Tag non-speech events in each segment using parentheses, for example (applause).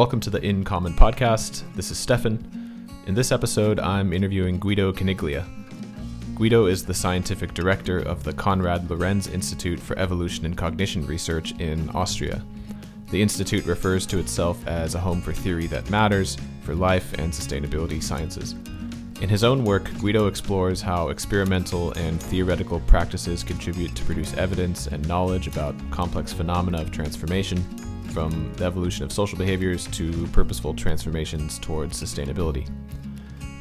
Welcome to the In Common podcast. This is Stefan. In this episode, I'm interviewing Guido Caniglia. Guido is the scientific director of the Konrad Lorenz Institute for Evolution and Cognition Research in Austria. The institute refers to itself as a home for theory that matters, for life and sustainability sciences. In his own work, Guido explores how experimental and theoretical practices contribute to produce evidence and knowledge about complex phenomena of transformation, from the evolution of social behaviors to purposeful transformations towards sustainability.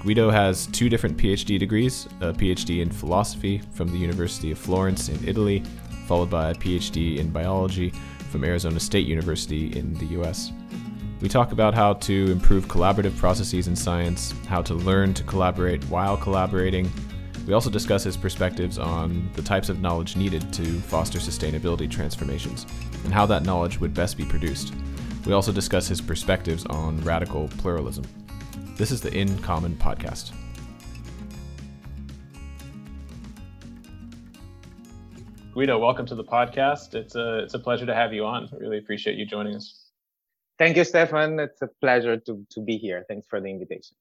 Guido has two different PhD degrees a PhD in philosophy from the University of Florence in Italy, followed by a PhD in biology from Arizona State University in the US. We talk about how to improve collaborative processes in science, how to learn to collaborate while collaborating. We also discuss his perspectives on the types of knowledge needed to foster sustainability transformations and how that knowledge would best be produced. We also discuss his perspectives on radical pluralism. This is the In Common podcast. Guido, welcome to the podcast. It's a it's a pleasure to have you on. I really appreciate you joining us. Thank you, Stefan. It's a pleasure to to be here. Thanks for the invitation.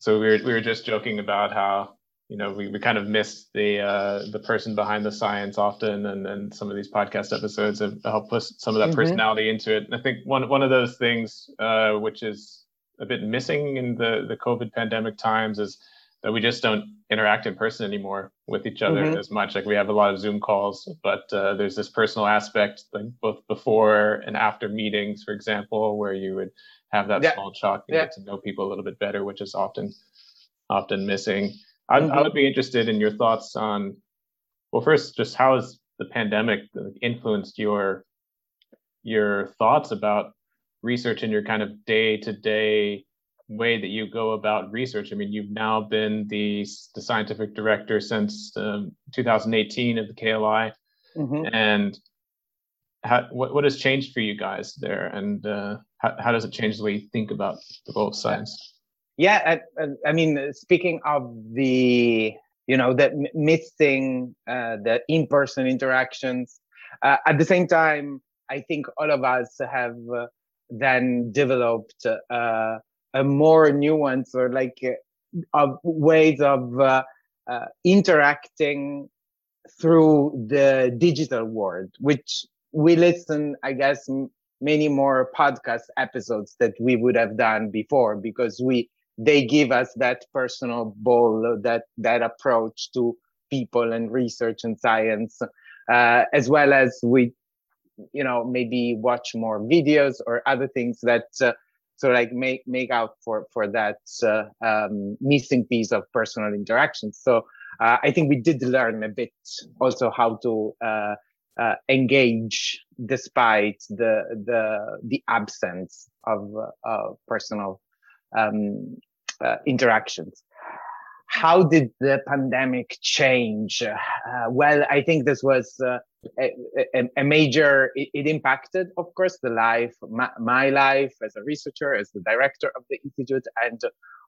So we were we were just joking about how you know we, we kind of miss the uh, the person behind the science often, and and some of these podcast episodes have helped put some of that mm-hmm. personality into it. And I think one one of those things uh, which is a bit missing in the the COVID pandemic times is that we just don't interact in person anymore with each other mm-hmm. as much. Like we have a lot of Zoom calls, but uh, there's this personal aspect, like both before and after meetings, for example, where you would have that yeah. small talk and yeah. get to know people a little bit better, which is often often missing. Mm-hmm. I, would be interested in your thoughts on, well, first, just how has the pandemic influenced your your thoughts about research in your kind of day to day way that you go about research. I mean, you've now been the the scientific director since um, 2018 of the KLI, mm-hmm. and how, what what has changed for you guys there, and uh, how how does it change the way you think about the role of science? Yeah, I, I mean, speaking of the you know the missing uh, the in person interactions, uh, at the same time, I think all of us have uh, then developed uh, a more nuanced or like uh, of ways of uh, interacting through the digital world, which we listen, I guess, m- many more podcast episodes that we would have done before because we they give us that personal ball, that that approach to people and research and science, uh, as well as we, you know, maybe watch more videos or other things that uh, so like make make out for for that uh, um, missing piece of personal interaction so uh, i think we did learn a bit also how to uh, uh engage despite the the the absence of personal um, uh, interactions how did the pandemic change? Uh, well, I think this was uh, a, a, a, major, it, it, impacted, of course, the life, my, my, life as a researcher, as the director of the Institute, and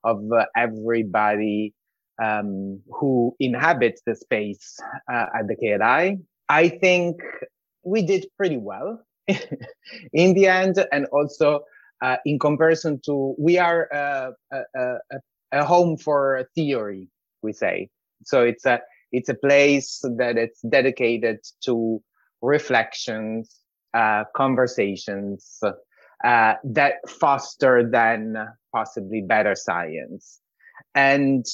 of uh, everybody um, who inhabits the space at the KLI. I think we did pretty well (laughs) in the end, and also uh, in comparison to, we are uh, a, a a home for theory, we say. So it's a it's a place that it's dedicated to reflections, uh, conversations uh, that foster then possibly better science. And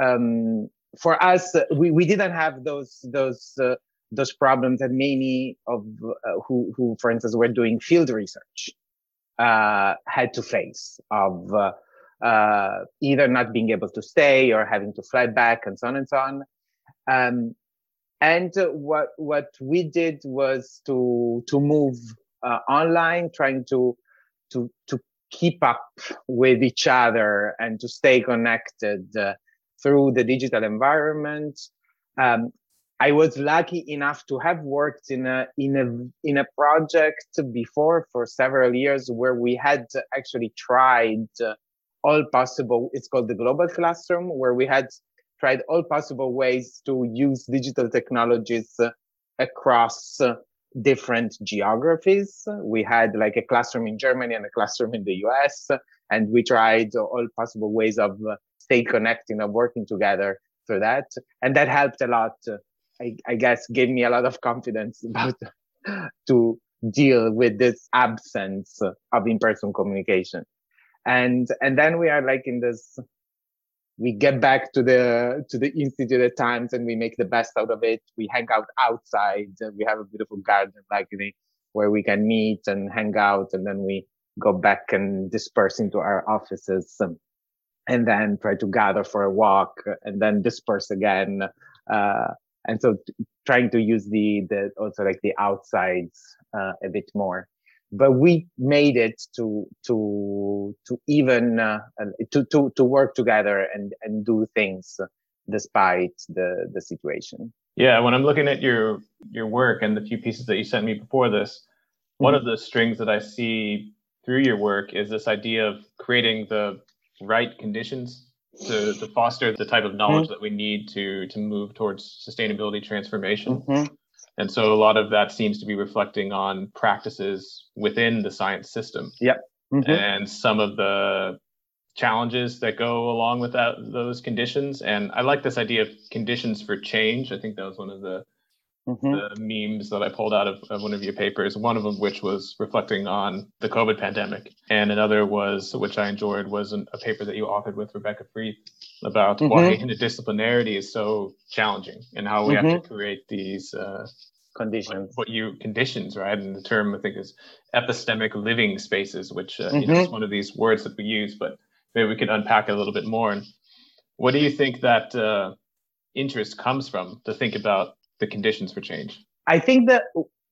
um, for us, we, we didn't have those those uh, those problems that many of uh, who who, for instance, were doing field research had to face of uh, uh, either not being able to stay or having to fly back and so on and so on. Um, and what what we did was to to move uh, online, trying to to to keep up with each other and to stay connected uh, through the digital environment. Um, I was lucky enough to have worked in a in a in a project before for several years where we had actually tried all possible, it's called the global classroom, where we had tried all possible ways to use digital technologies across different geographies. We had like a classroom in Germany and a classroom in the US, and we tried all possible ways of stay connecting, of working together through that. And that helped a lot. I, I guess gave me a lot of confidence (laughs) about to deal with this absence of in-person communication. And and then we are like in this we get back to the to the institute at times and we make the best out of it we hang out outside we have a beautiful garden balcony where we can meet and hang out and then we go back and disperse into our offices and then try to gather for a walk and then disperse again uh, and so t- trying to use the the also like the outsides uh, a bit more but we made it to to to even uh, to to to work together and and do things despite the the situation yeah when i'm looking at your your work and the few pieces that you sent me before this mm-hmm. one of the strings that i see through your work is this idea of creating the right conditions to, to foster the type of knowledge mm-hmm. that we need to to move towards sustainability transformation mm-hmm. And so a lot of that seems to be reflecting on practices within the science system. Yep. Mm-hmm. And some of the challenges that go along with that those conditions. And I like this idea of conditions for change. I think that was one of the mm-hmm. the memes that I pulled out of, of, one of your papers, one of them which was reflecting on the COVID pandemic. And another was, which I enjoyed, was an, a paper that you authored with Rebecca Freeth about mm-hmm. why interdisciplinarity is so challenging and how we mm-hmm. have to mm-hmm. create these uh, conditions. What, what, you conditions, right? And the term I think is epistemic living spaces, which uh, mm-hmm. you know, is mm-hmm. one of these words that we use, but maybe we could unpack it a little bit more. And what do you think that uh, interest comes from to think about the conditions for change? I think that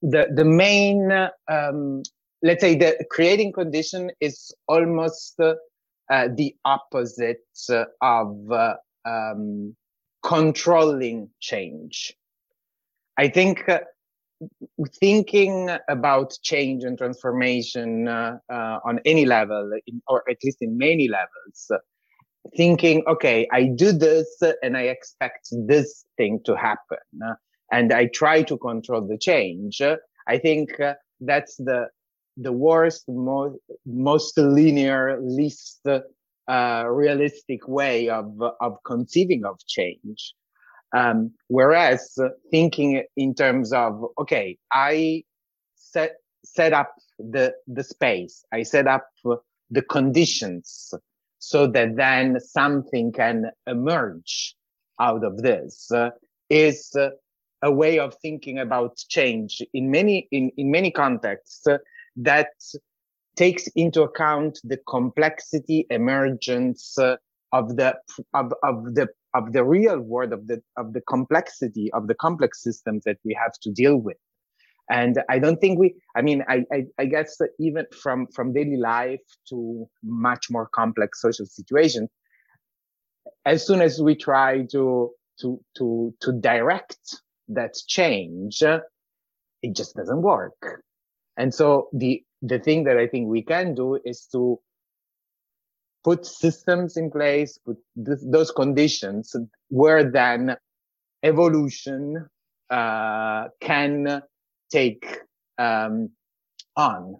the the main um, let's say the creating condition is almost uh, the opposite of uh, um, controlling change. I think uh, thinking about change and transformation uh, uh, on any level, in, or at least in many levels, thinking, okay, I do this and I expect this thing to happen, and I try to control the change. I think uh, that's the the worst, most most linear, least uh, realistic way of of conceiving of change. Um, whereas thinking in terms of, okay, I set, set up the, the space, I set up the conditions so that then something can emerge out of this uh, is uh, a way of thinking about change in many in, in many contexts that takes into account the complexity emergence uh, of the of, of the of the real world of the of the complexity of the complex systems that we have to deal with. And i don't think we i mean i i, I guess even from from daily life to much more complex social situations as soon as we try to to to to direct that change it just doesn't work and so the the thing that i think we can do is to put systems in place, put th- those conditions where then evolution uh, can take um, on,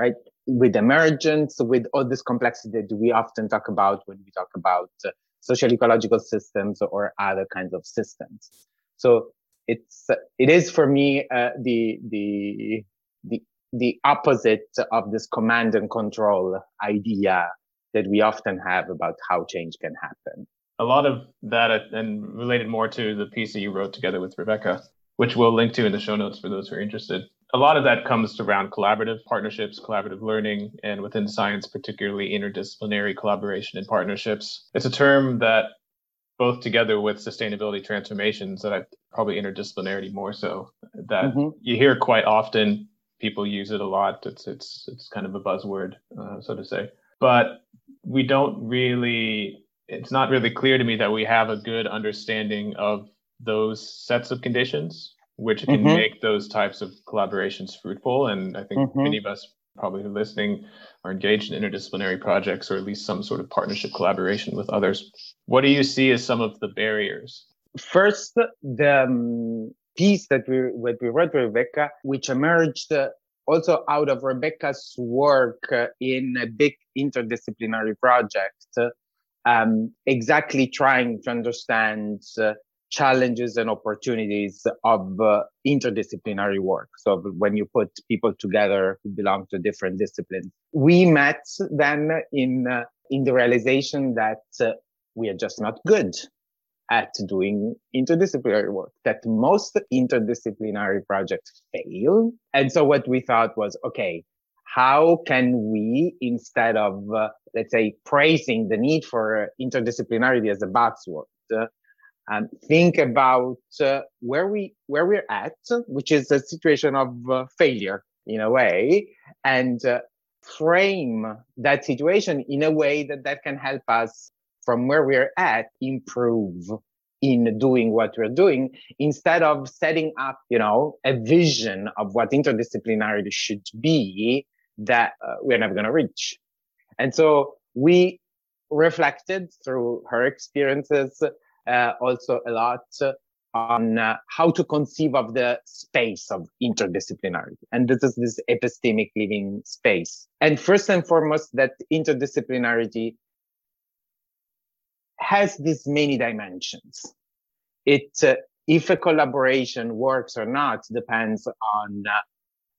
right? With emergence, with all this complexity that we often talk about when we talk about uh, social ecological systems or other kinds of systems. So it's it is for me uh, the the the the opposite of this command and control idea that we often have about how change can happen. A lot of that, uh, and related more to the piece that you wrote together with Rebecca, which we'll link to in the show notes for those who are interested. A lot of that comes around collaborative partnerships, collaborative learning, and within science, particularly interdisciplinary collaboration and partnerships. It's a term that both together with sustainability transformations that I probably interdisciplinarity more so that mm-hmm. you hear quite often. People use it a lot. It's it's it's kind of a buzzword, uh, so to say. But we don't really it's not really clear to me that we have a good understanding of those sets of conditions which can mm-hmm. make those types of collaborations fruitful and i think mm-hmm. many of us probably who listening are engaged in interdisciplinary projects or at least some sort of partnership collaboration with others. What do you see as some of the barriers? First the um, piece that we what we wrote with Rebecca, which emerged uh, also out of Rebecca's work uh, in a big interdisciplinary project, um, exactly trying to understand uh, challenges and opportunities of uh, interdisciplinary work. So when you put people together who belong to different disciplines, we met then in uh, in the realization that uh, we are just not good at doing interdisciplinary work, that most interdisciplinary projects fail. And so what we thought was, okay, how can we, instead of, uh, let's say, praising the need for interdisciplinarity as a buzzword, um, think about uh, where we where we're at, which is a situation of uh, failure in a way, and uh, frame that situation in a way that that can help us from where we're at improve in doing what we're doing instead of setting up you know a vision of what interdisciplinarity should be that uh, we're never going to reach. And so we reflected through her experiences also a lot on uh, how to conceive of the space of interdisciplinarity. And this is this epistemic living space. And first and foremost, that interdisciplinarity has these many dimensions. It, uh, if a collaboration works or not, depends on uh,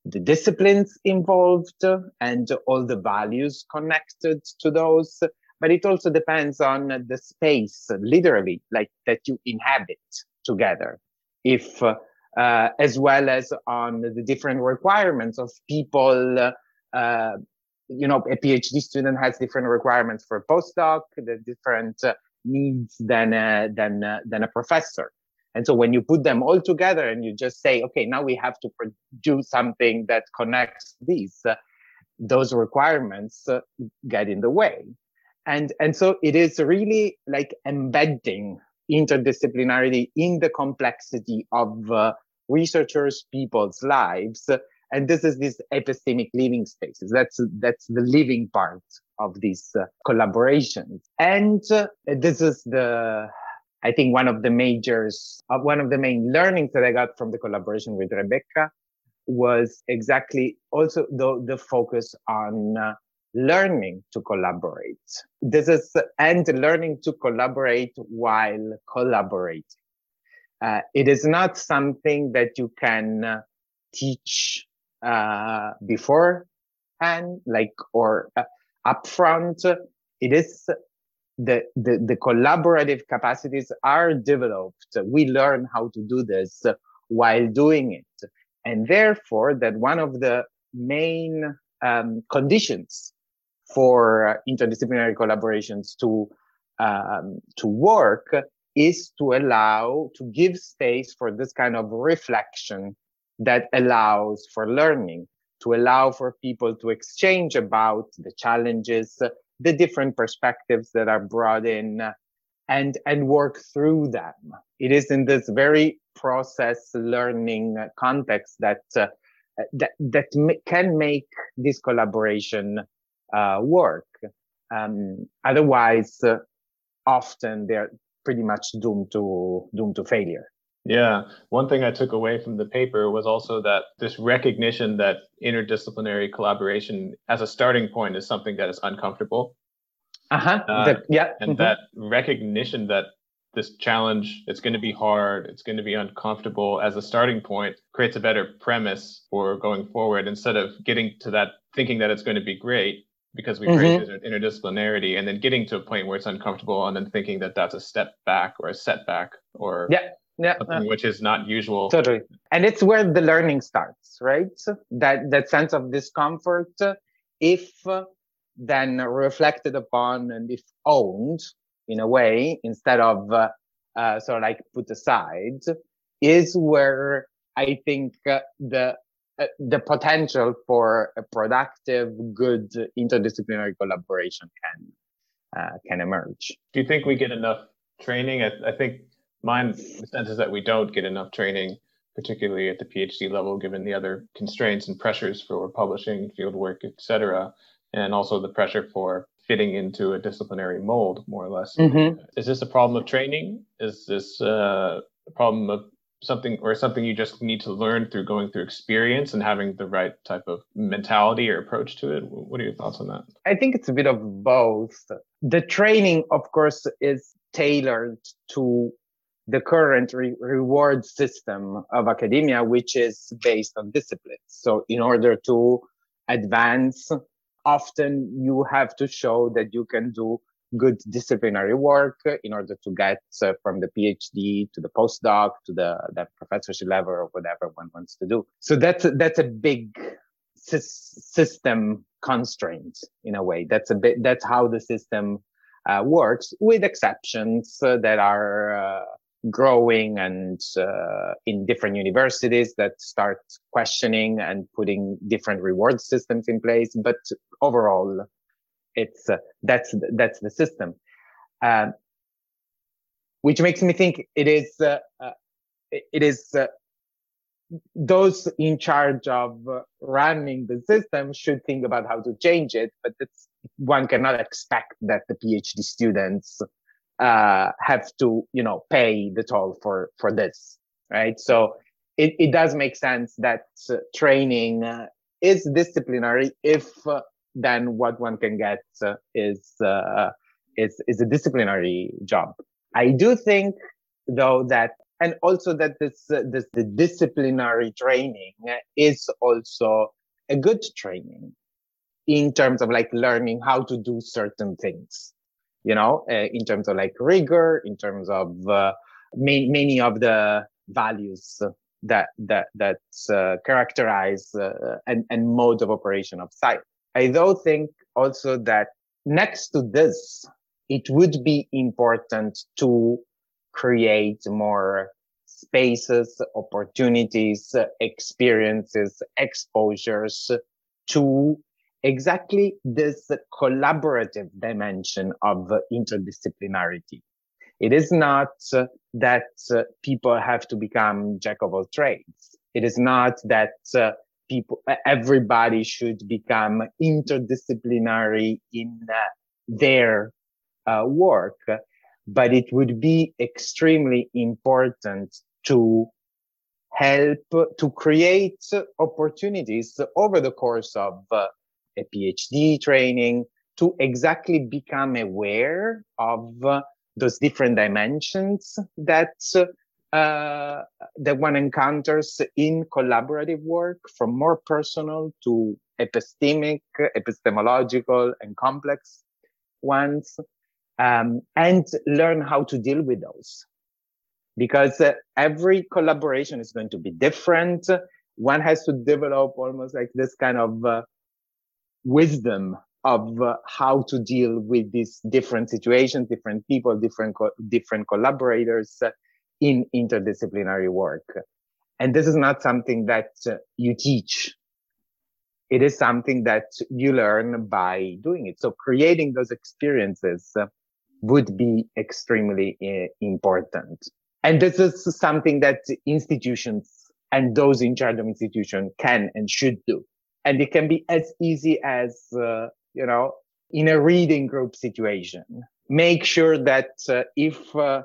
the disciplines involved and all the values connected to those. But it also depends on the space, literally, like that you inhabit together. If, uh, as well as on the different requirements of people uh, you know, a PhD student has different requirements for a postdoc, the different uh, needs than a, than a, than a professor. And so when you put them all together and you just say, okay, now we have to produce something that connects these, uh, those requirements uh, get in the way. And, and so it is really like embedding interdisciplinarity in the complexity of uh, researchers, people's lives. And this is this epistemic living spaces. That's, that's the living part of these uh, collaborations. And uh, this is the, I think one of the majors, uh, one of the main learnings that I got from the collaboration with Rebecca was exactly also the, the focus on uh, learning to collaborate. This is, and learning to collaborate while collaborating. Uh, it is not something that you can uh, teach uh, beforehand, like, or uh, upfront, it is the, the, the collaborative capacities are developed. We learn how to do this while doing it. And therefore, that one of the main um, conditions for interdisciplinary collaborations to um, to work is to allow to give space for this kind of reflection that allows for learning to allow for people to exchange about the challenges, the different perspectives that are brought in, and and work through them. It is in this very process learning context that uh, that that can make this collaboration uh, work. Um, otherwise, uh, often they're pretty much doomed to doomed to failure. Yeah. One thing I took away from the paper was also that this recognition that interdisciplinary collaboration as a starting point is something that is uncomfortable. Uh-huh. Uh, the, yeah. And mm-hmm. that recognition that this challenge, it's going to be hard, it's going to be uncomfortable as a starting point creates a better premise for going forward instead of getting to that thinking that it's going to be great because we mm-hmm. interdisciplinarity and then getting to a point where it's uncomfortable and then thinking that that's a step back or a setback or yeah yeah, which is not usual. Totally, and it's where the learning starts, right? That that sense of discomfort, if then reflected upon and if owned in a way instead of uh, uh, sort of like put aside, is where I think uh, the uh, the potential for a productive, good interdisciplinary collaboration can uh, can emerge. Do you think we get enough training? I, I think my sense is that we don't get enough training, particularly at the PhD level, given the other constraints and pressures for publishing, fieldwork, etc., and also the pressure for fitting into a disciplinary mold, more or less. Mm-hmm. Is this a problem of training? Is this uh, a problem of something or something you just need to learn through going through experience and having the right type of mentality or approach to it. What are your thoughts on that? I think it's a bit of both. The training of course is tailored to the current re- reward system of academia which is based on discipline. So in order to advance often you have to show that you can do good disciplinary work in order to get uh, from the PhD to the postdoc to the, the professorship level or whatever one wants to do. So that's that's a big system constraint in a way. That's a bit that's how the system uh, works, with exceptions uh, that are uh, growing and uh, in different universities that start questioning and putting different reward systems in place. But overall, it's uh, that's that's the system, um, which makes me think it is uh, uh it is uh, those in charge of uh, running the system should think about how to change it. But one cannot expect that the PhD students uh, have to you know pay the toll for for this, right? So it, it does make sense that training is disciplinary if then what one can get uh, is uh, is is a disciplinary job. I do think, though, that and also that this uh, this the disciplinary training is also a good training in terms of like learning how to do certain things you know uh, in terms of like rigor in terms of uh, ma- many of the values that that that uh, characterize and and mode of operation of science I do think also that next to this, it would be important to create more spaces, opportunities, experiences, exposures to exactly this collaborative dimension of interdisciplinarity. It is not that people have to become jack of all trades. It is not that people, everybody should become interdisciplinary in uh, their uh, work, but it would be extremely important to help to create opportunities over the course of uh, a PhD training to exactly become aware of uh, those different dimensions that uh, that one encounters in collaborative work from more personal to epistemic, epistemological, and complex ones, um, and learn how to deal with those. Because uh, every collaboration is going to be different. One has to develop almost like this kind of uh, wisdom of uh, how to deal with these different situations, different people, different co- different collaborators, in interdisciplinary work. And this is not something that uh, you teach. It is something that you learn by doing it. So creating those experiences uh, would be extremely uh, important. And this is something that institutions and those in charge of institution can and should do. And it can be as easy as, uh, you know, in a reading group situation, make sure that uh, if uh,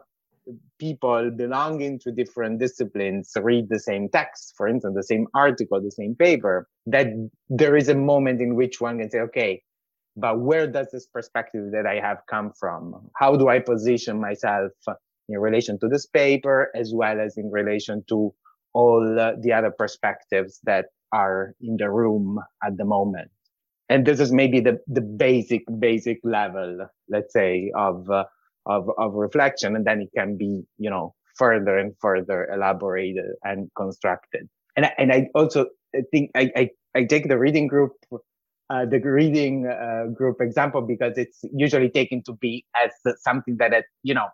people belonging to different disciplines read the same text, for instance, the same article, the same paper, that there is a moment in which one can say, okay, but where does this perspective that I have come from? How do I position myself in relation to this paper as well as in relation to all the other perspectives that are in the room at the moment? And this is maybe the, the basic, basic level, let's say, of uh, of, of reflection and then it can be you know further and further elaborated and constructed. And I, and I also think I, I, I take the reading group uh, the reading uh, group example because it's usually taken to be as something that it, you know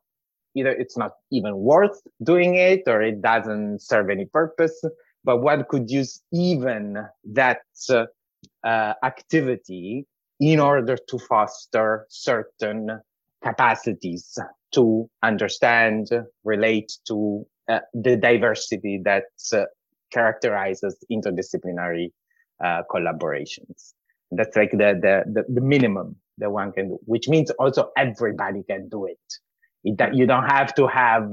either it's not even worth doing it or it doesn't serve any purpose. But one could use even that uh, activity in order to foster certain capacities to understand, relate to uh, the diversity that uh, characterizes interdisciplinary uh, collaborations. That's like the, the, the, the, minimum that one can do, which means also everybody can do it. it you don't have to have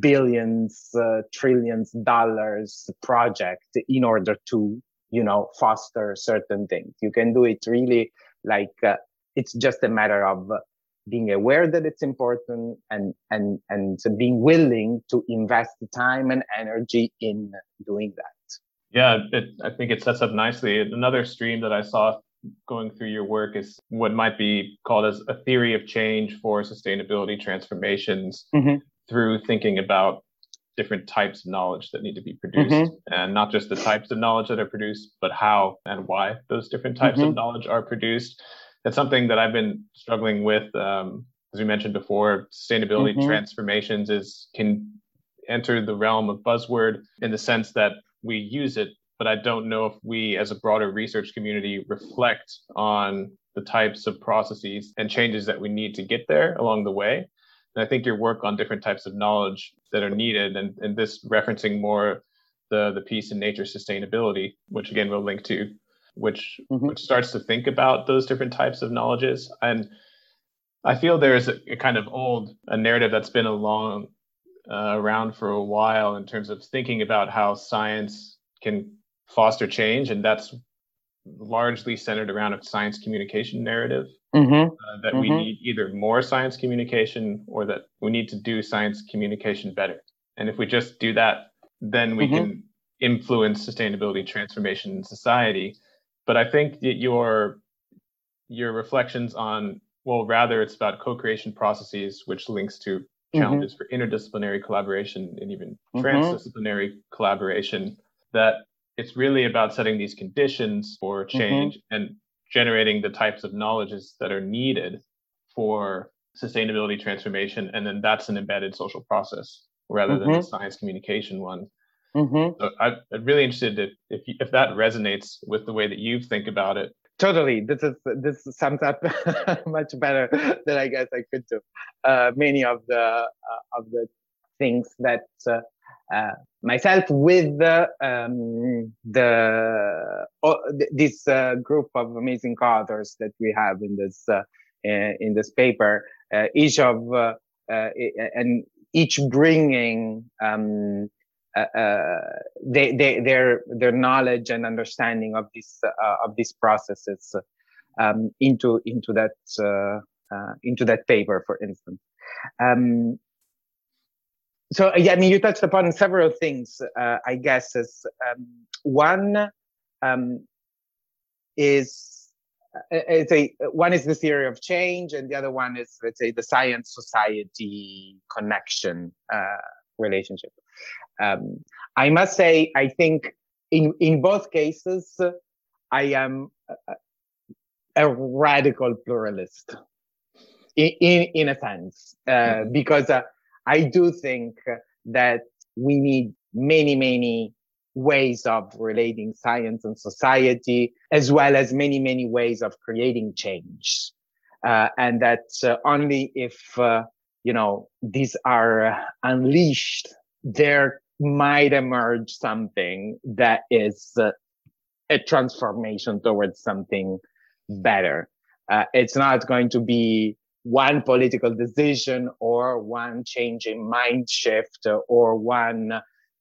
billions, uh, trillions dollars project in order to, you know, foster certain things. You can do it really like uh, it's just a matter of being aware that it's important and and and being willing to invest the time and energy in doing that. Yeah, it, I think it sets up nicely. Another stream that I saw going through your work is what might be called as a theory of change for sustainability transformations mm-hmm. through thinking about different types of knowledge that need to be produced mm-hmm. and not just the types of knowledge that are produced but how and why those different types mm-hmm. of knowledge are produced that's something that i've been struggling with um, as we mentioned before sustainability mm-hmm. transformations is can enter the realm of buzzword in the sense that we use it but I don't know if we as a broader research community reflect on the types of processes and changes that we need to get there along the way. And I think your work on different types of knowledge that are needed, and, and this referencing more the, the piece in nature sustainability, which again we'll link to, which mm-hmm. which starts to think about those different types of knowledges. And I feel there's a, a kind of old a narrative that's been along uh, around for a while in terms of thinking about how science can foster change, and that's largely centered around a science communication narrative mm-hmm. uh, that mm-hmm. we need either more science communication or that we need to do science communication better. And if we just do that, then we mm-hmm. can influence sustainability transformation in society. But I think that your your reflections on well, rather it's about co-creation processes, which links to mm-hmm. challenges for interdisciplinary collaboration and even mm-hmm. transdisciplinary collaboration. That it's really about setting these conditions for mm-hmm. change mm-hmm. and generating the types of knowledges that are needed for sustainability transformation and then that's an embedded social process rather mm-hmm. than the science communication one mm-hmm. so I, am really interested if, if, if that resonates with the way that you think about it totally this is this sums up (laughs) much better than i guess i could do uh, many of the uh, of the things that uh, uh, myself with the, um, the uh, this uh, group of amazing authors that we have in this uh, in this paper, uh, each of uh, and each bringing um, they, they, their their knowledge and understanding of this of these processes um, into into that into that paper, for instance. Um, so yeah, I mean, you touched upon several things. Uh, I guess as um, one um, is it's uh, a one is the theory of change, and the other one is let's say the science society connection uh, relationship. Um, I must say, I think in in both cases, I am a, a radical pluralist in in, in a sense uh, mm-hmm. because uh, I do think that we need many, many ways of relating science and society, as well as many, many ways of creating change. Uh, and that uh, only if, uh, you know, these are unleashed, there might emerge something that is uh, a transformation towards something better. Uh, it's not going to be one political decision or one change in mind shift or one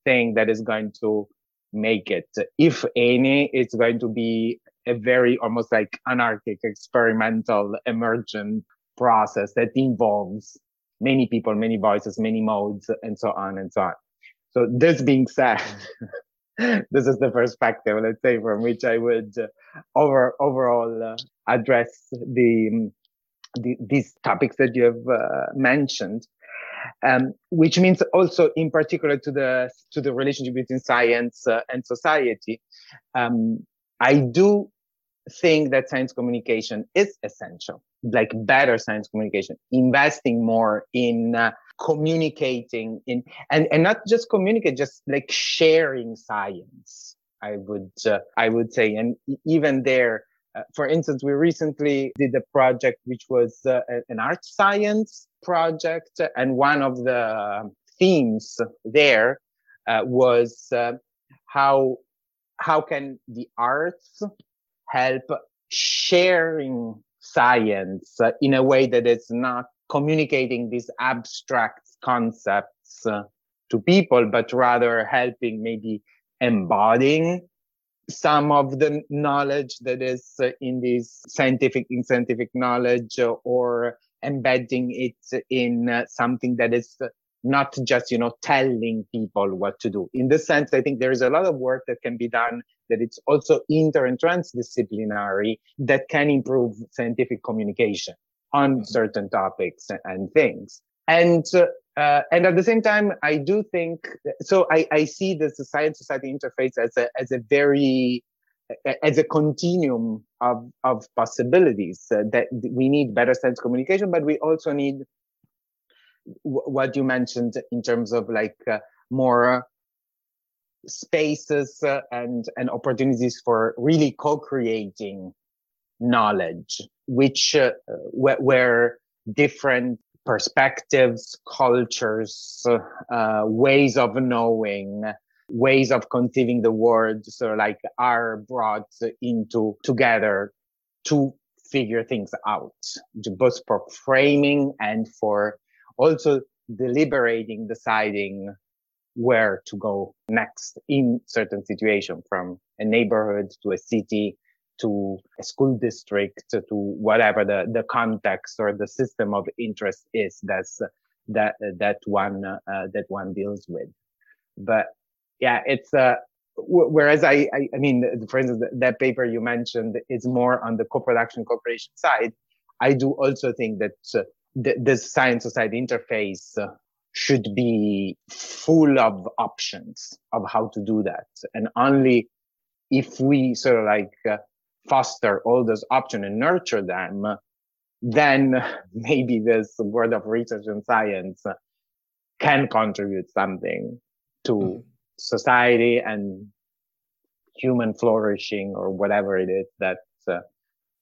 thing that is going to make it. If any, it's going to be a very almost like anarchic, experimental, emergent process that involves many people, many voices, many modes, and so on and so on. So this being said, (laughs) this is the perspective, let's say, from which I would uh, over overall uh, address the the, these topics that you have uh, mentioned, um, which means also in particular to the to the relationship between science uh, and society. Um, I do think that science communication is essential, like better science communication, investing more in uh, communicating in and and not just communicate, just like sharing science. I would uh, I would say, and even there uh, for instance, we recently did a project which was uh, an art science project, and one of the themes there uh, was uh, how how can the arts help sharing science in a way that is not communicating these abstract concepts uh, to people, but rather helping maybe embodying some of the knowledge that is uh, in this scientific in scientific knowledge uh, or embedding it in uh, something that is not just you know telling people what to do. In this sense i think there is a lot of work that can be done that it's also inter and transdisciplinary that can improve scientific communication on certain topics and things. And uh, and at the same time i do think so i, I see the science society interface as a as a very as a continuum of of possibilities uh, that we need better science communication but we also need what you mentioned in terms of like uh, more spaces uh, and and opportunities for really co-creating knowledge which uh, wh- where different perspectives cultures uh, ways of knowing ways of conceiving the world so like are brought into together to figure things out both for framing and for also deliberating, deciding where to go next in certain situation from a neighborhood to a city to a school district to whatever the, the context or the system of interest is that's that that one uh, that one deals with but yeah it's uh whereas I, I, I mean for instance that paper you mentioned is more on the co-production cooperation side i do also think that uh, the, the science society interface uh, should be full of options of how to do that. And only if we sort of like uh, foster all those options and nurture them, then (laughs) maybe this world of research and science can contribute something to mm-hmm. society and human flourishing or whatever it is that uh,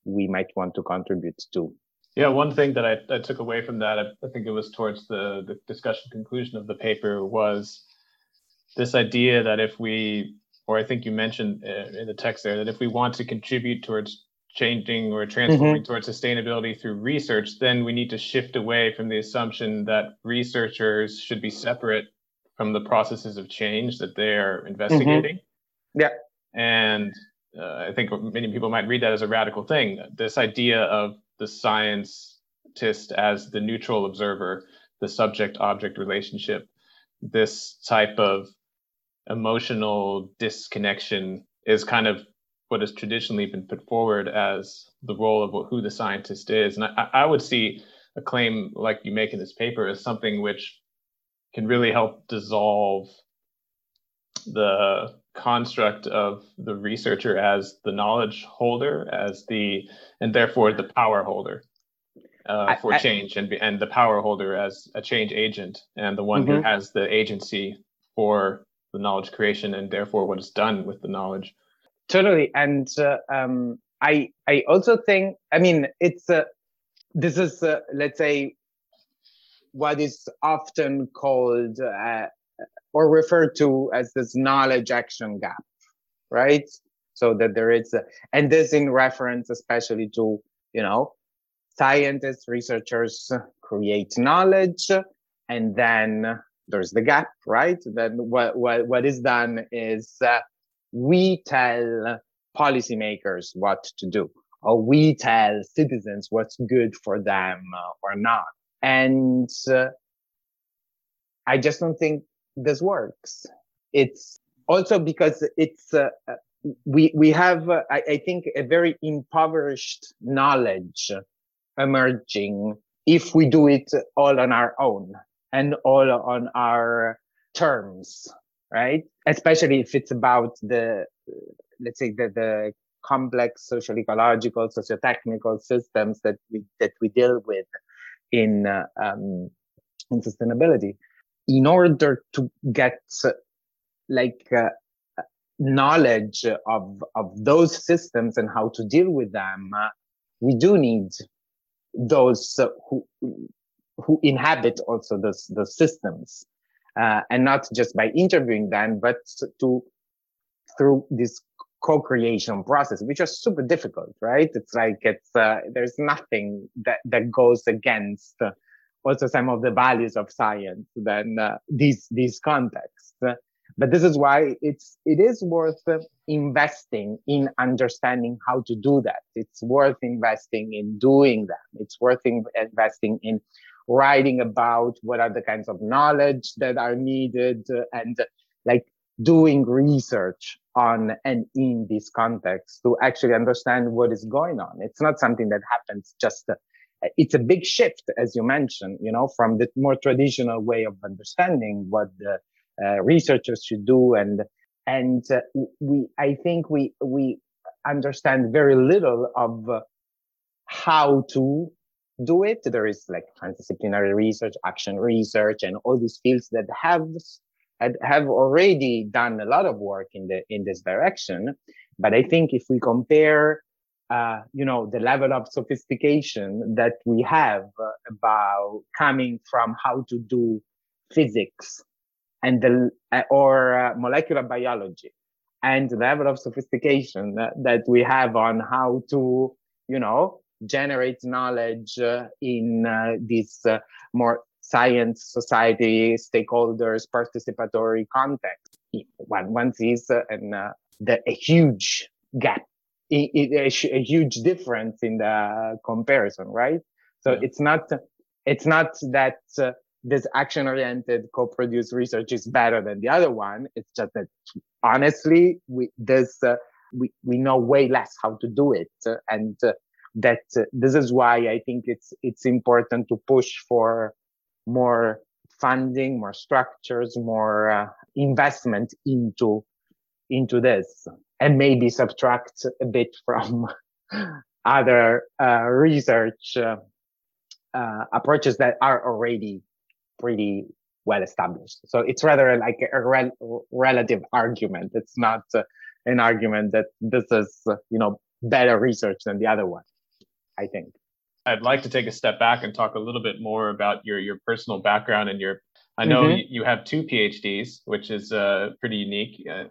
we might want to contribute to. Yeah, one thing that I, I took away from that, I, I think it was towards the, the discussion conclusion of the paper, was this idea that if we, or I think you mentioned uh, in the text there, that if we want to contribute towards changing or transforming mm-hmm. towards sustainability through research, then we need to shift away from the assumption that researchers should be separate from the processes of change that they are investigating. Mm-hmm. Yeah. And uh, I think many people might read that as a radical thing. This idea of the scientist as the neutral observer, the subject object relationship, this type of emotional disconnection is kind of what has traditionally been put forward as the role of who the scientist is. And I, I would see a claim like you make in this paper as something which can really help dissolve the construct of the researcher as the knowledge holder, as the and therefore the power holder uh, for I, change, and and the power holder as a change agent, and the one mm-hmm. who has the agency for the knowledge creation, and therefore what is done with the knowledge. Totally, and uh, um, I I also think I mean it's uh, this is uh, let's say what is often called uh, or referred to as this knowledge action gap, right? So that there is, a, and this in reference especially to, you know, scientists, researchers create knowledge, and then there's the gap, right? Then what what what is done is uh, we tell policymakers what to do, or we tell citizens what's good for them or not, and uh, I just don't think this works. It's also because it's uh, we we have I, I, think a very impoverished knowledge emerging if we do it all on our own and all on our terms, right? Especially if it's about the let's say the the complex social ecological socio-technical systems that we that we deal with in uh, um, in sustainability in order to get like uh, knowledge of of those systems and how to deal with them we do need those who who inhabit also those those systems uh, and not just by interviewing them but to through this co-creation process which is super difficult right it's like it's uh, there's nothing that that goes against also some of the values of science than uh, these these contexts. But this is why it's it is worth investing in understanding how to do that. It's worth investing in doing that. It's worth investing in writing about what are the kinds of knowledge that are needed and like doing research on and in this context to actually understand what is going on. It's not something that happens just, it's a big shift, as you mentioned, you know, from the more traditional way of understanding what the uh, researchers should do. And, and uh, we, I think we, we understand very little of how to do it. There is like transdisciplinary research, action research, and all these fields that have have already done a lot of work in the in this direction. But I think if we compare, uh, you know, the level of sophistication that we have uh, about coming from how to do physics and the uh, or uh, molecular biology, and the level of sophistication that, that we have on how to, you know, generate knowledge uh, in uh, this uh, more science, society, stakeholders, participatory context. One, one sees and the, a huge gap, a, a, a, huge difference in the comparison, right? So yeah. it's not, it's not that uh, this action-oriented co-produced research is better than the other one. It's just that honestly, we this uh, we we know way less how to do it, uh, and that uh, this is why I think it's it's important to push for more funding, more structures, more uh, investment into into this, and maybe subtract a bit (laughs) from other uh, research uh, uh, approaches that are already pretty well established. So it's rather like a rel- relative argument. It's not an argument that this is you know better research than the other one. I think. I'd like to take a step back and talk a little bit more about your your personal background and your. I know mm-hmm. you have two PhDs, which is uh, pretty unique, uh,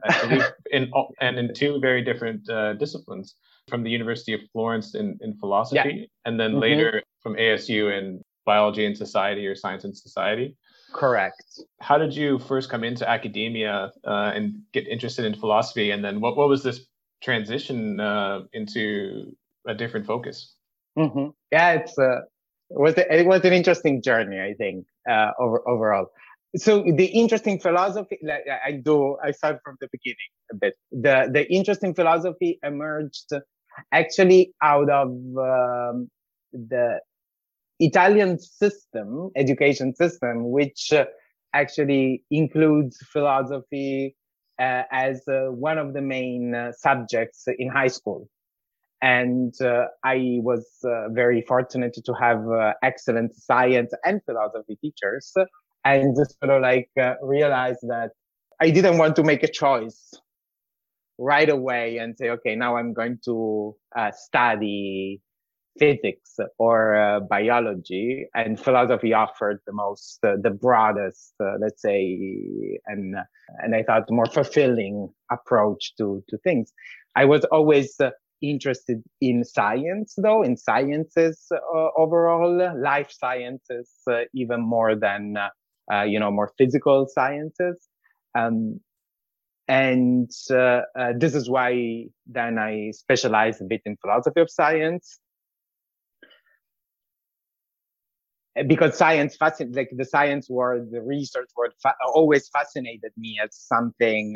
(laughs) in and in two very different uh, disciplines. From the University of Florence in, in philosophy, yeah. and then mm-hmm. later from ASU in biology and society or science and society. Correct. How did you first come into academia uh, and get interested in philosophy, and then what what was this transition uh, into a different focus? Mm-hmm. Yeah, it's uh, it was it was an interesting journey, I think, uh, over, overall. So the interesting philosophy, like I do, I start from the beginning a bit. The the interesting philosophy emerged actually out of um, the Italian system, education system, which uh, actually includes philosophy uh, as uh, one of the main uh, subjects in high school and uh, I was uh, very fortunate to have uh, excellent science and philosophy teachers, and just sort of like uh, realized that I didn't want to make a choice right away and say, okay, now I'm going to uh, study physics or uh, biology, and philosophy offered the most, the broadest, let's say, and and I thought more fulfilling approach to to things. I was always interested in science, though, in sciences uh, overall, life sciences, uh, even more than, uh, uh you know, more physical sciences. Um, and uh, uh, this is why then I specialize a bit in philosophy of science. Because science fascinates, like the science world, the research world fa- always fascinated me as something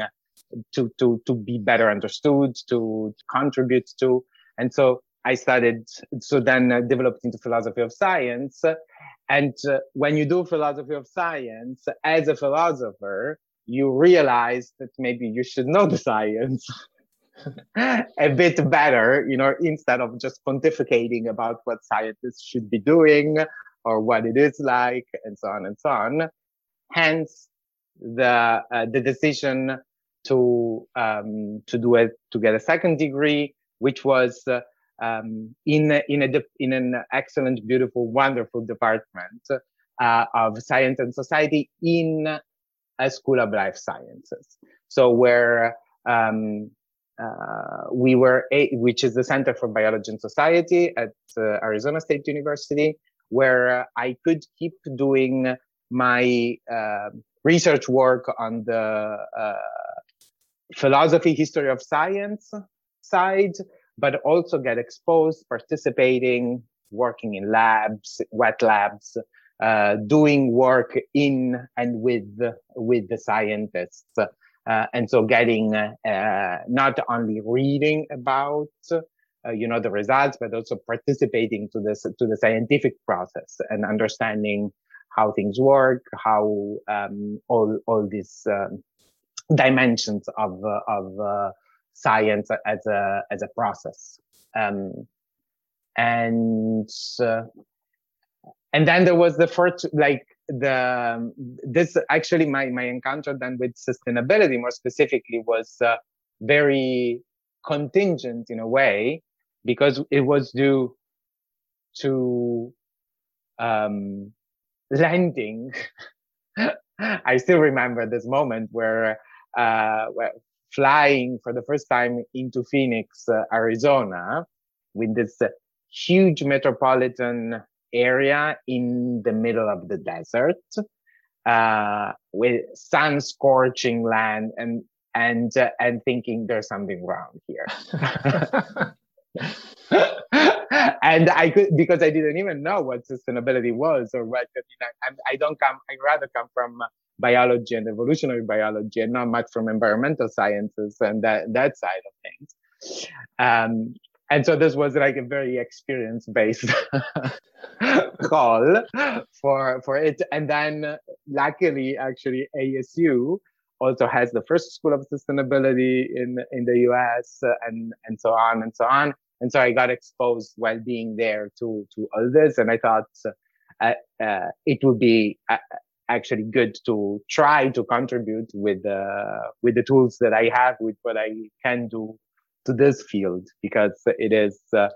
to to to be better understood, to, to contribute to. And so I studied, so then uh, developed into philosophy of science. And uh, when you do philosophy of science as a philosopher, you realize that maybe you should know the science (laughs) a bit better, you know, instead of just pontificating about what scientists should be doing or what it is like and so on and so on. Hence the, uh, the decision to um, to do it to get a second degree, which was uh, um, in in a in an excellent, beautiful, wonderful department uh, of science and society in a school of life sciences. So where um, uh, we were, a, which is the Center for Biology and Society at uh, Arizona State University, where I could keep doing my uh, research work on the uh, philosophy, history of science side, but also get exposed, participating, working in labs, wet labs, uh, doing work in and with with the scientists, uh, and so getting uh, not only reading about uh, you know the results, but also participating to this to the scientific process and understanding how things work, how um, all all these um, dimensions of of science as a as a process. Um, and uh, and then there was the first like the this actually my my encounter then with sustainability more specifically was uh, very contingent in a way because it was due to um landing (laughs) i still remember this moment where uh where flying for the first time into phoenix uh, arizona with this uh, huge metropolitan area in the middle of the desert uh, with sun scorching land and and uh, and thinking there's something wrong here. (laughs) And i could because i didn't even know what sustainability was or what you know, I, I don't come i rather come from biology and evolutionary biology and not much from environmental sciences and that that side of things. Um, and so this was like a very experience based (laughs) call for for it. And then luckily actually asu also has the first school of sustainability in in the us and and so on and so on. And so i got exposed while being there to to all this and i thought uh, uh, it would be uh, actually good to try to contribute with uh, with the tools that i have with what i can do to this field because it is uh,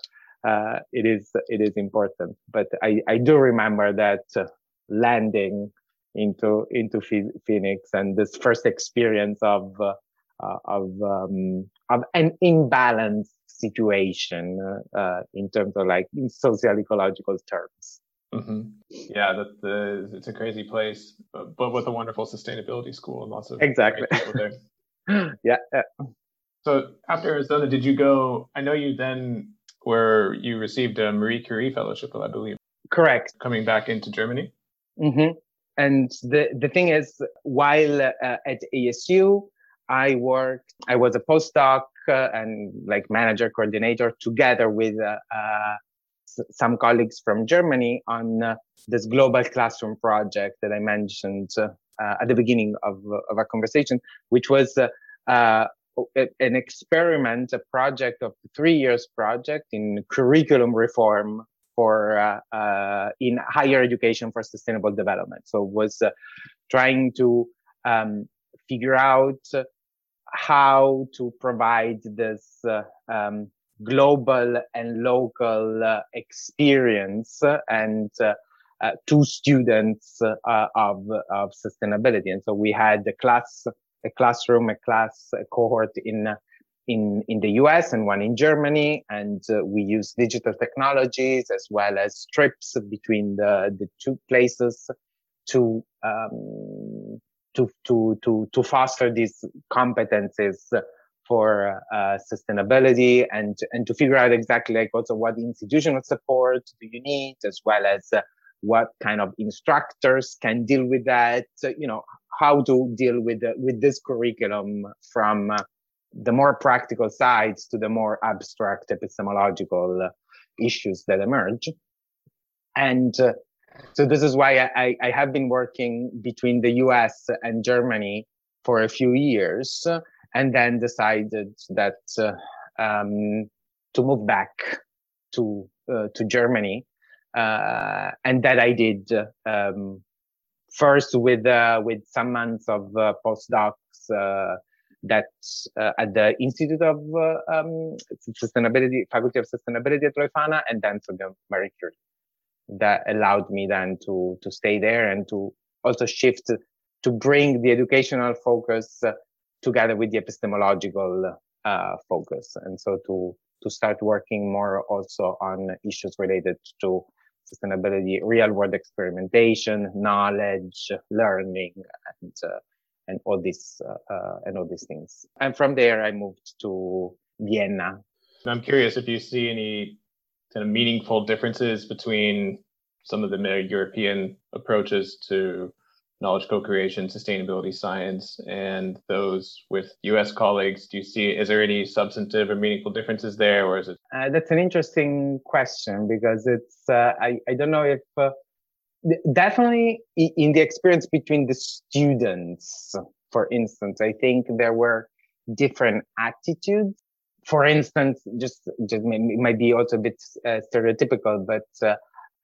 uh, it is it is important. But I, I do remember that uh, landing into into Phoenix and this first experience of uh, uh, of um, of an imbalanced situation uh, in terms of like in social ecological terms. Mm-hmm. Yeah, that the it's a crazy place, but, but, with a wonderful sustainability school and lots of exactly. (laughs) yeah, yeah. So after Arizona, did you go? I know you then where you received a Marie Curie fellowship, I believe. Correct. Coming back into Germany. Mm-hmm. And the the thing is, while uh, at ASU, I worked. I was a postdoc uh, and like manager coordinator together with uh, uh some colleagues from Germany on uh, this global classroom project that I mentioned uh, at the beginning of of our conversation, which was an experiment, a project of three years project in curriculum reform for uh, uh, in higher education for sustainable development. So was uh, trying to um, figure out how to provide this uh, um, global and local uh, experience and uh, to students of, of sustainability. And so we had a class a classroom, a class, a cohort in in in the US and one in Germany, and uh, we use digital technologies as well as trips between the the two places to um, to to to to foster these competencies for uh, sustainability and and to figure out exactly like also what institutional support do you need as well as uh, what kind of instructors can deal with that. You know how to deal with the, with this curriculum from uh, the more practical sides to the more abstract epistemological uh, issues that emerge. And uh, so this is why I, I have been working between the us and germany for a few years and then decided that uh, um, to move back to uh, to germany uh, and that I did um, first with with some months of postdocs that uh, at the Institute of uh, um, Sustainability, Faculty of Sustainability at Leuphana, and then to the Marie Curie. That allowed me then to to stay there and to also shift to bring the educational focus together with the epistemological focus, and so to to start working more also on issues related to sustainability, real world experimentation, knowledge, learning, and uh, and all these uh, uh, and all these things. And from there, I moved to Vienna. I'm curious if you see any kind of meaningful differences between some of the European approaches to knowledge co-creation, sustainability science, and those with U.S. colleagues? Do you see is there any substantive or meaningful differences there, or is it? Uh, that's an interesting question because it's uh, I I don't know if uh, definitely in the experience between the students, for instance, I think there were different attitudes. For instance, just just it might be also a bit uh, stereotypical, but uh,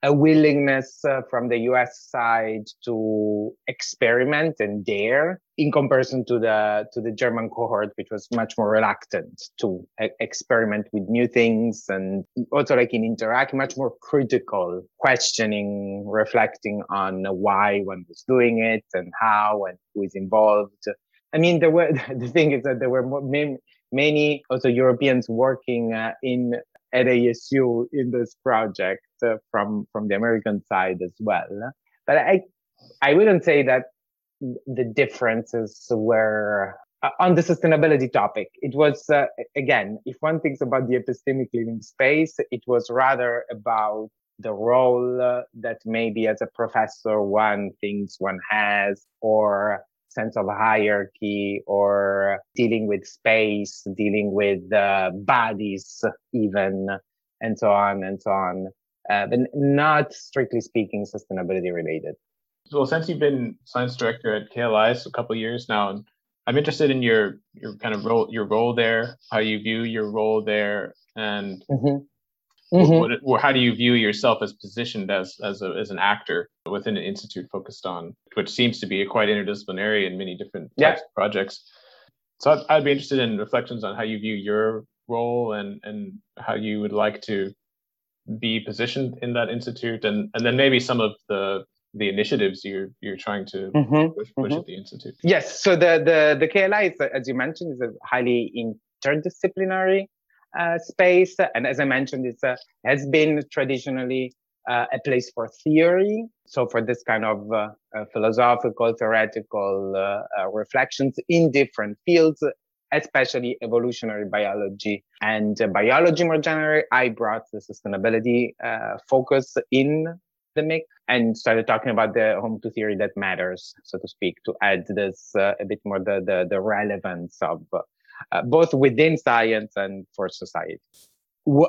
a willingness uh, from the US side to experiment and dare in comparison to the to the German cohort which was much more reluctant to e- experiment with new things and also like in interact much more critical questioning reflecting on why one was doing it and how and who is involved. I mean there were (laughs) the thing is that there were many, many also Europeans working uh, in at ASU in this project. uh, from from the American side as well. But I I wouldn't say that the differences were uh, on the sustainability topic. It was uh, again, if one thinks about the epistemic living space, it was rather about the role uh, that maybe as a professor one thinks one has or sense of hierarchy or dealing with space, dealing with uh, bodies, even, and so on and so on. Uh, but not strictly speaking sustainability related. Well, since you've been science director at KLI for a couple years now, I'm interested in your your kind of role your role there, how you view your role there, and mm-hmm. Mm-hmm. What, how do you view yourself as positioned as as, a, as an actor within an institute focused on, which seems to be quite interdisciplinary in many different types yeah. of projects? So I'd, I'd, be interested in reflections on how you view your role and and how you would like to be positioned in that institute, and and then maybe some of the the initiatives you're you're trying to mm-hmm. push, push mm-hmm. at the institute. Yes, so the the the KLI, is, as you mentioned, is a highly interdisciplinary uh, space. And as I mentioned, it uh, has been traditionally uh, a place for theory. So for this kind of uh, uh, philosophical, theoretical uh, reflections in different fields, especially evolutionary biology and uh, biology more generally, I brought the sustainability uh, focus in the mix and started talking about the home to theory that matters, so to speak, to add this uh, a bit more the, the, the relevance of uh, both within science and for society.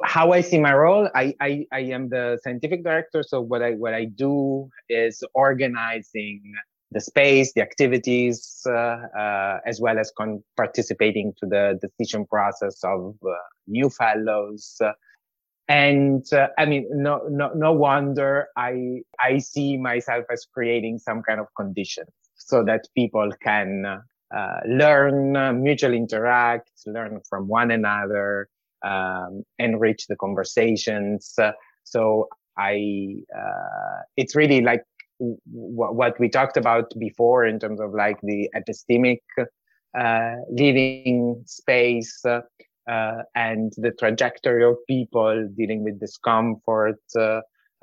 how I see my role, I, I, I am the scientific director. So what I what I do is organizing the space, the activities, uh, uh, as well as con- participating to the decision process of uh, new fellows. and uh, I mean, no, no, no wonder I I see myself as creating some kind of conditions so that people can uh, learn, mutually interact, learn from one another, um, enrich the conversations. So I, uh, it's really like w- what we talked about before in terms of like the epistemic uh, living space. and the trajectory of people dealing with discomfort,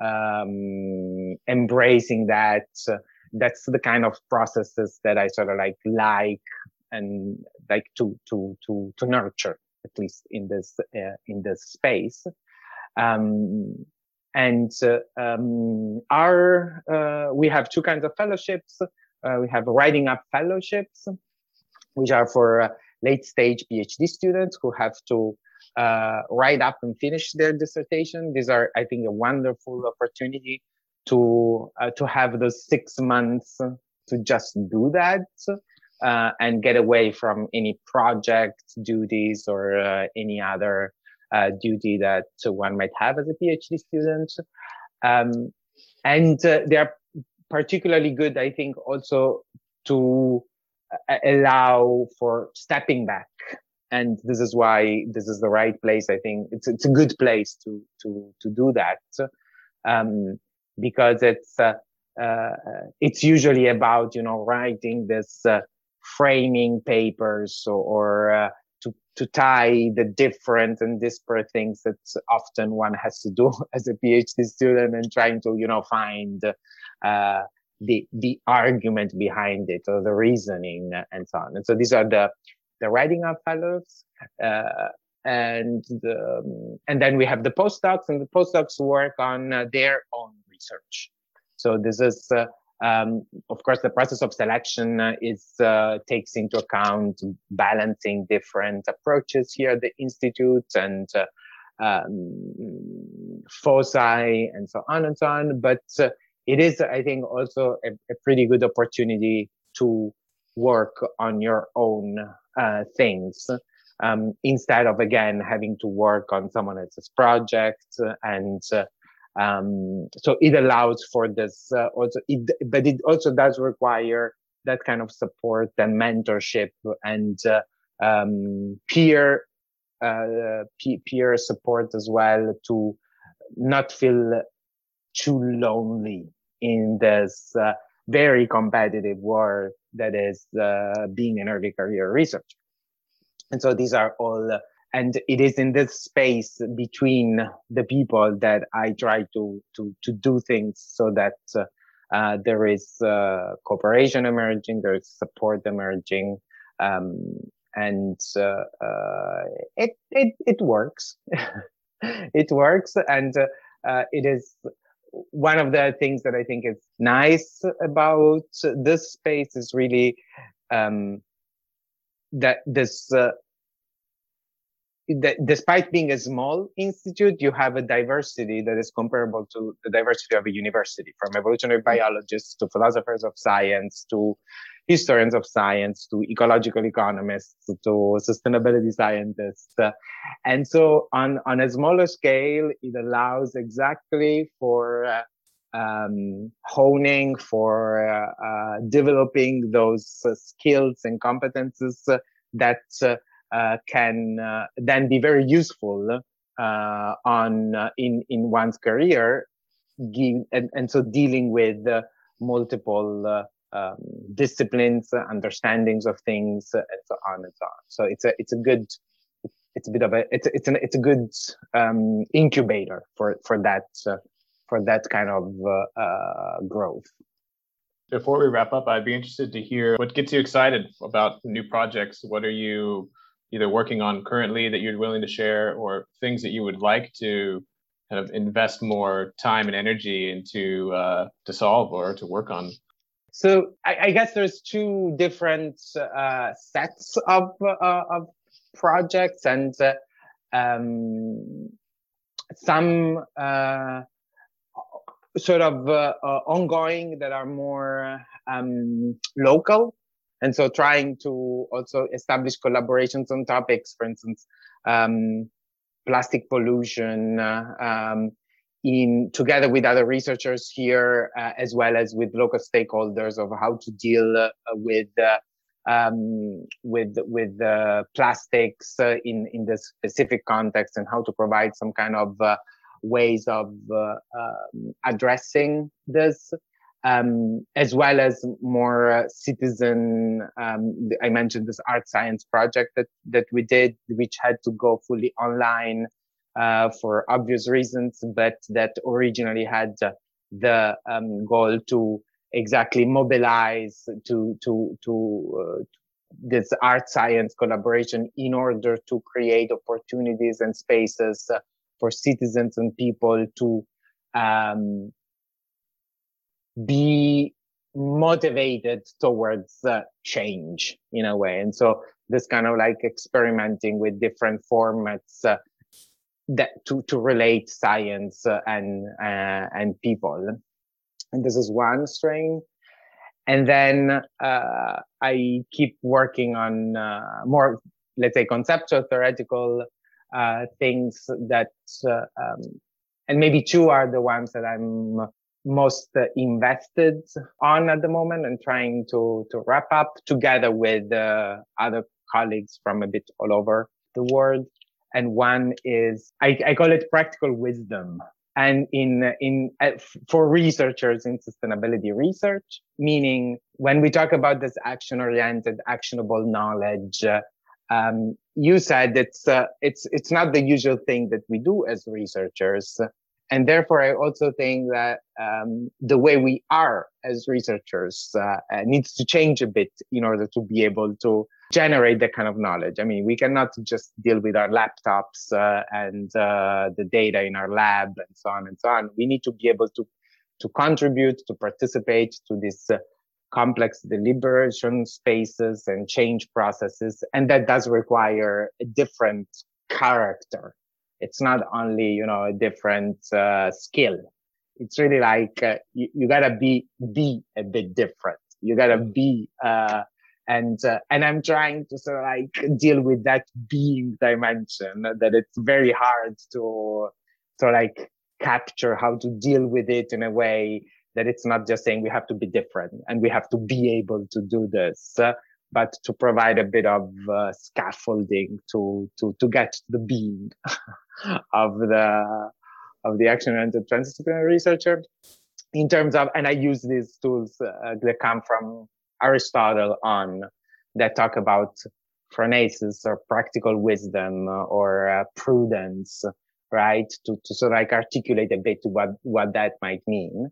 um, embracing that, that's the kind of processes that I sort of like like and like to to to to nurture at least in this uh, in this space. Um, and um, our uh, we have two kinds of fellowships. Uh, we have writing up fellowships, which are for uh, late stage PhD students who have to uh, write up and finish their dissertation. These are, I think, a wonderful opportunity to uh, to have those six months to just do that uh, and get away from any project duties or any other uh, duty that one might have as a PhD student. Um, and uh, they are particularly good, I think, also to uh, allow for stepping back. And this is why this is the right place. I think it's it's a good place to to to do that. Um, because it's uh, uh, it's usually about you know writing this uh, framing papers or, or to to tie the different and disparate things that often one has to do (laughs) as a PhD student and trying to you know find uh, the the argument behind it or the reasoning and so on. And so these are the the writing up fellows. Uh, and the, and then we have the postdocs, and the postdocs work on uh, their own research. So this is, uh, um, of course, the process of selection uh, is uh, takes into account balancing different approaches here at the institute and uh, um, foci and so on and so on. But uh, it is, I think, also a, a, pretty good opportunity to work on your own things um, instead of again having to work on someone else's project and uh, um, so it allows for this uh, also it, but it also does require that kind of support and mentorship and uh, um, peer uh, peer support as well to not feel too lonely in this uh, very competitive world that is uh, being an early career researcher. And so these are all and it is in this space between the people that i try to to to do things so that uh, uh, there is uh, cooperation emerging there is support emerging um, and uh, uh, it, it it works. (laughs) It works and it is one of the things that i think is nice about this space is really um, that this uh, that despite being a small institute, you have a diversity that is comparable to the diversity of a university, from evolutionary mm-hmm. biologists to philosophers of science to historians of science to ecological economists to sustainability scientists. and so on, on a smaller scale, it allows exactly for uh, um, honing, for uh, uh, developing those uh, skills and competences that uh, can uh, then be very useful uh, on in in one's career, and, and so dealing with multiple um, disciplines, understandings of things, and so on and so on. So it's a it's a good it's a bit of a it's it's an it's a good um, incubator for for that uh, for that kind of uh, uh, growth. Before we wrap up, I'd be interested to hear what gets you excited about new projects. What are you either working on currently that you're willing to share, or things that you would like to kind of invest more time and energy into uh, to solve or to work on? So I, I guess there's two different uh, sets of uh, of projects and uh, um, some uh, sort of uh, ongoing that are more um, local. And so trying to also establish collaborations on topics, for instance, um, plastic pollution, um, in together with other researchers here, uh, as well as with local stakeholders of how to deal uh, with uh, um, with with uh, plastics uh, in in the specific context and how to provide some kind of uh, ways of um, addressing this. Um, as well as more uh, citizen. Um, I mentioned this art science project that that we did, which had to go fully online uh, for obvious reasons, but that originally had the um, goal to exactly mobilize to to to uh, this art science collaboration in order to create opportunities and spaces uh, for citizens and people to um, be motivated towards uh, change in a way. And so this kind of like experimenting with different formats uh, that to, to relate science uh, and uh, and people. And this is one strain. And then uh, I keep working on uh, more, let's say, conceptual, theoretical things that, um, and maybe two are the ones that I'm most uh, invested on at the moment and trying to to wrap up together with uh, other colleagues from a bit all over the world. And one is I, I call it practical wisdom. And in in uh, for researchers in sustainability research meaning when we talk about this action oriented actionable knowledge uh, um, you said it's uh, it's it's not the usual thing that we do as researchers, and therefore I also think that um, the way we are as researchers uh, uh, needs to change a bit in order to be able to generate that kind of knowledge. I mean, we cannot just deal with our laptops uh, and uh, the data in our lab and so on and so on. We need to be able to to contribute, to participate to this uh, complex deliberation spaces and change processes. And that does require a different character. It's not only, you know, a different uh, skill. It's really like uh, you, you, gotta be, be a bit different. You gotta be, uh, and, uh, and I'm trying to sort of like deal with that being dimension that it's very hard to, to like capture how to deal with it in a way that it's not just saying we have to be different and we have to be able to do this, but to provide a bit of uh, scaffolding to, to, to get the being (laughs) of the, of the action-oriented transdisciplinary researcher in terms of, and I use these tools uh, that come from Aristotle on that talk about phronesis or practical wisdom or uh, prudence, right? To, to sort of like articulate a bit what, what that might mean.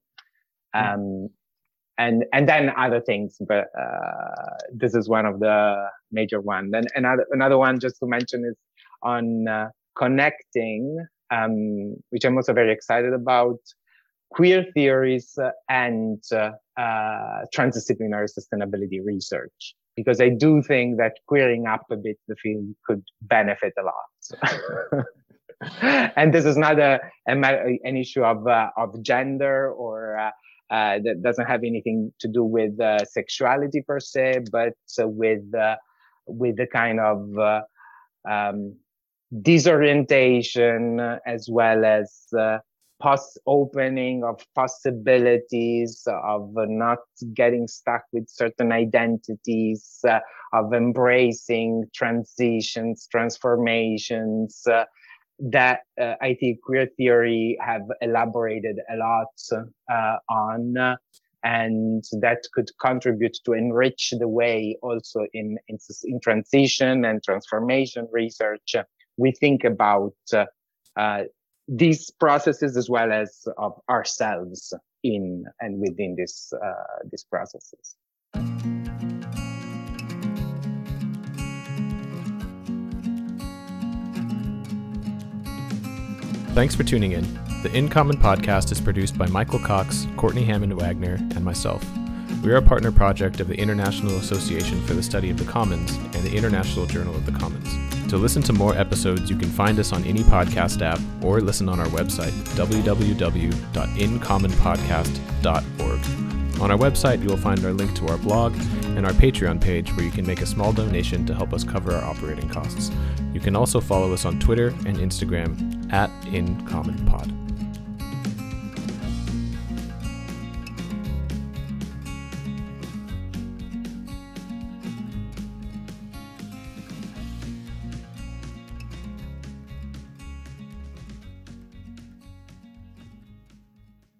Mm. Um, and and then other things, but uh, this is one of the major ones. Then another another one just to mention is on uh, connecting, um, which I'm also very excited about, queer theories and uh, uh, transdisciplinary sustainability research because I do think that queering up a bit the field could benefit a lot. (laughs) and this is not a, a an issue of uh, of gender or uh, uh, that doesn't have anything to do with uh, sexuality per se, but with with the kind of um, disorientation as well as uh, pos- opening of possibilities of not getting stuck with certain identities, of embracing transitions, transformations that uh, I think queer theory have elaborated a lot uh, on, uh, and that could contribute to enrich the way also in, in, in transition and transformation research we think about uh, uh, these processes as well as of ourselves in and within this uh, these processes. Thanks for tuning in. The In Common podcast is produced by Michael Cox, Courtney Hammond Wagner, and myself. We are a partner project of the International Association for the Study of the Commons and the International Journal of the Commons. To listen to more episodes, you can find us on any podcast app or listen on our website, www.incommonpodcast.org. On our website, you will find our link to our blog and our Patreon page where you can make a small donation to help us cover our operating costs. You can also follow us on Twitter and Instagram at InCommonPod.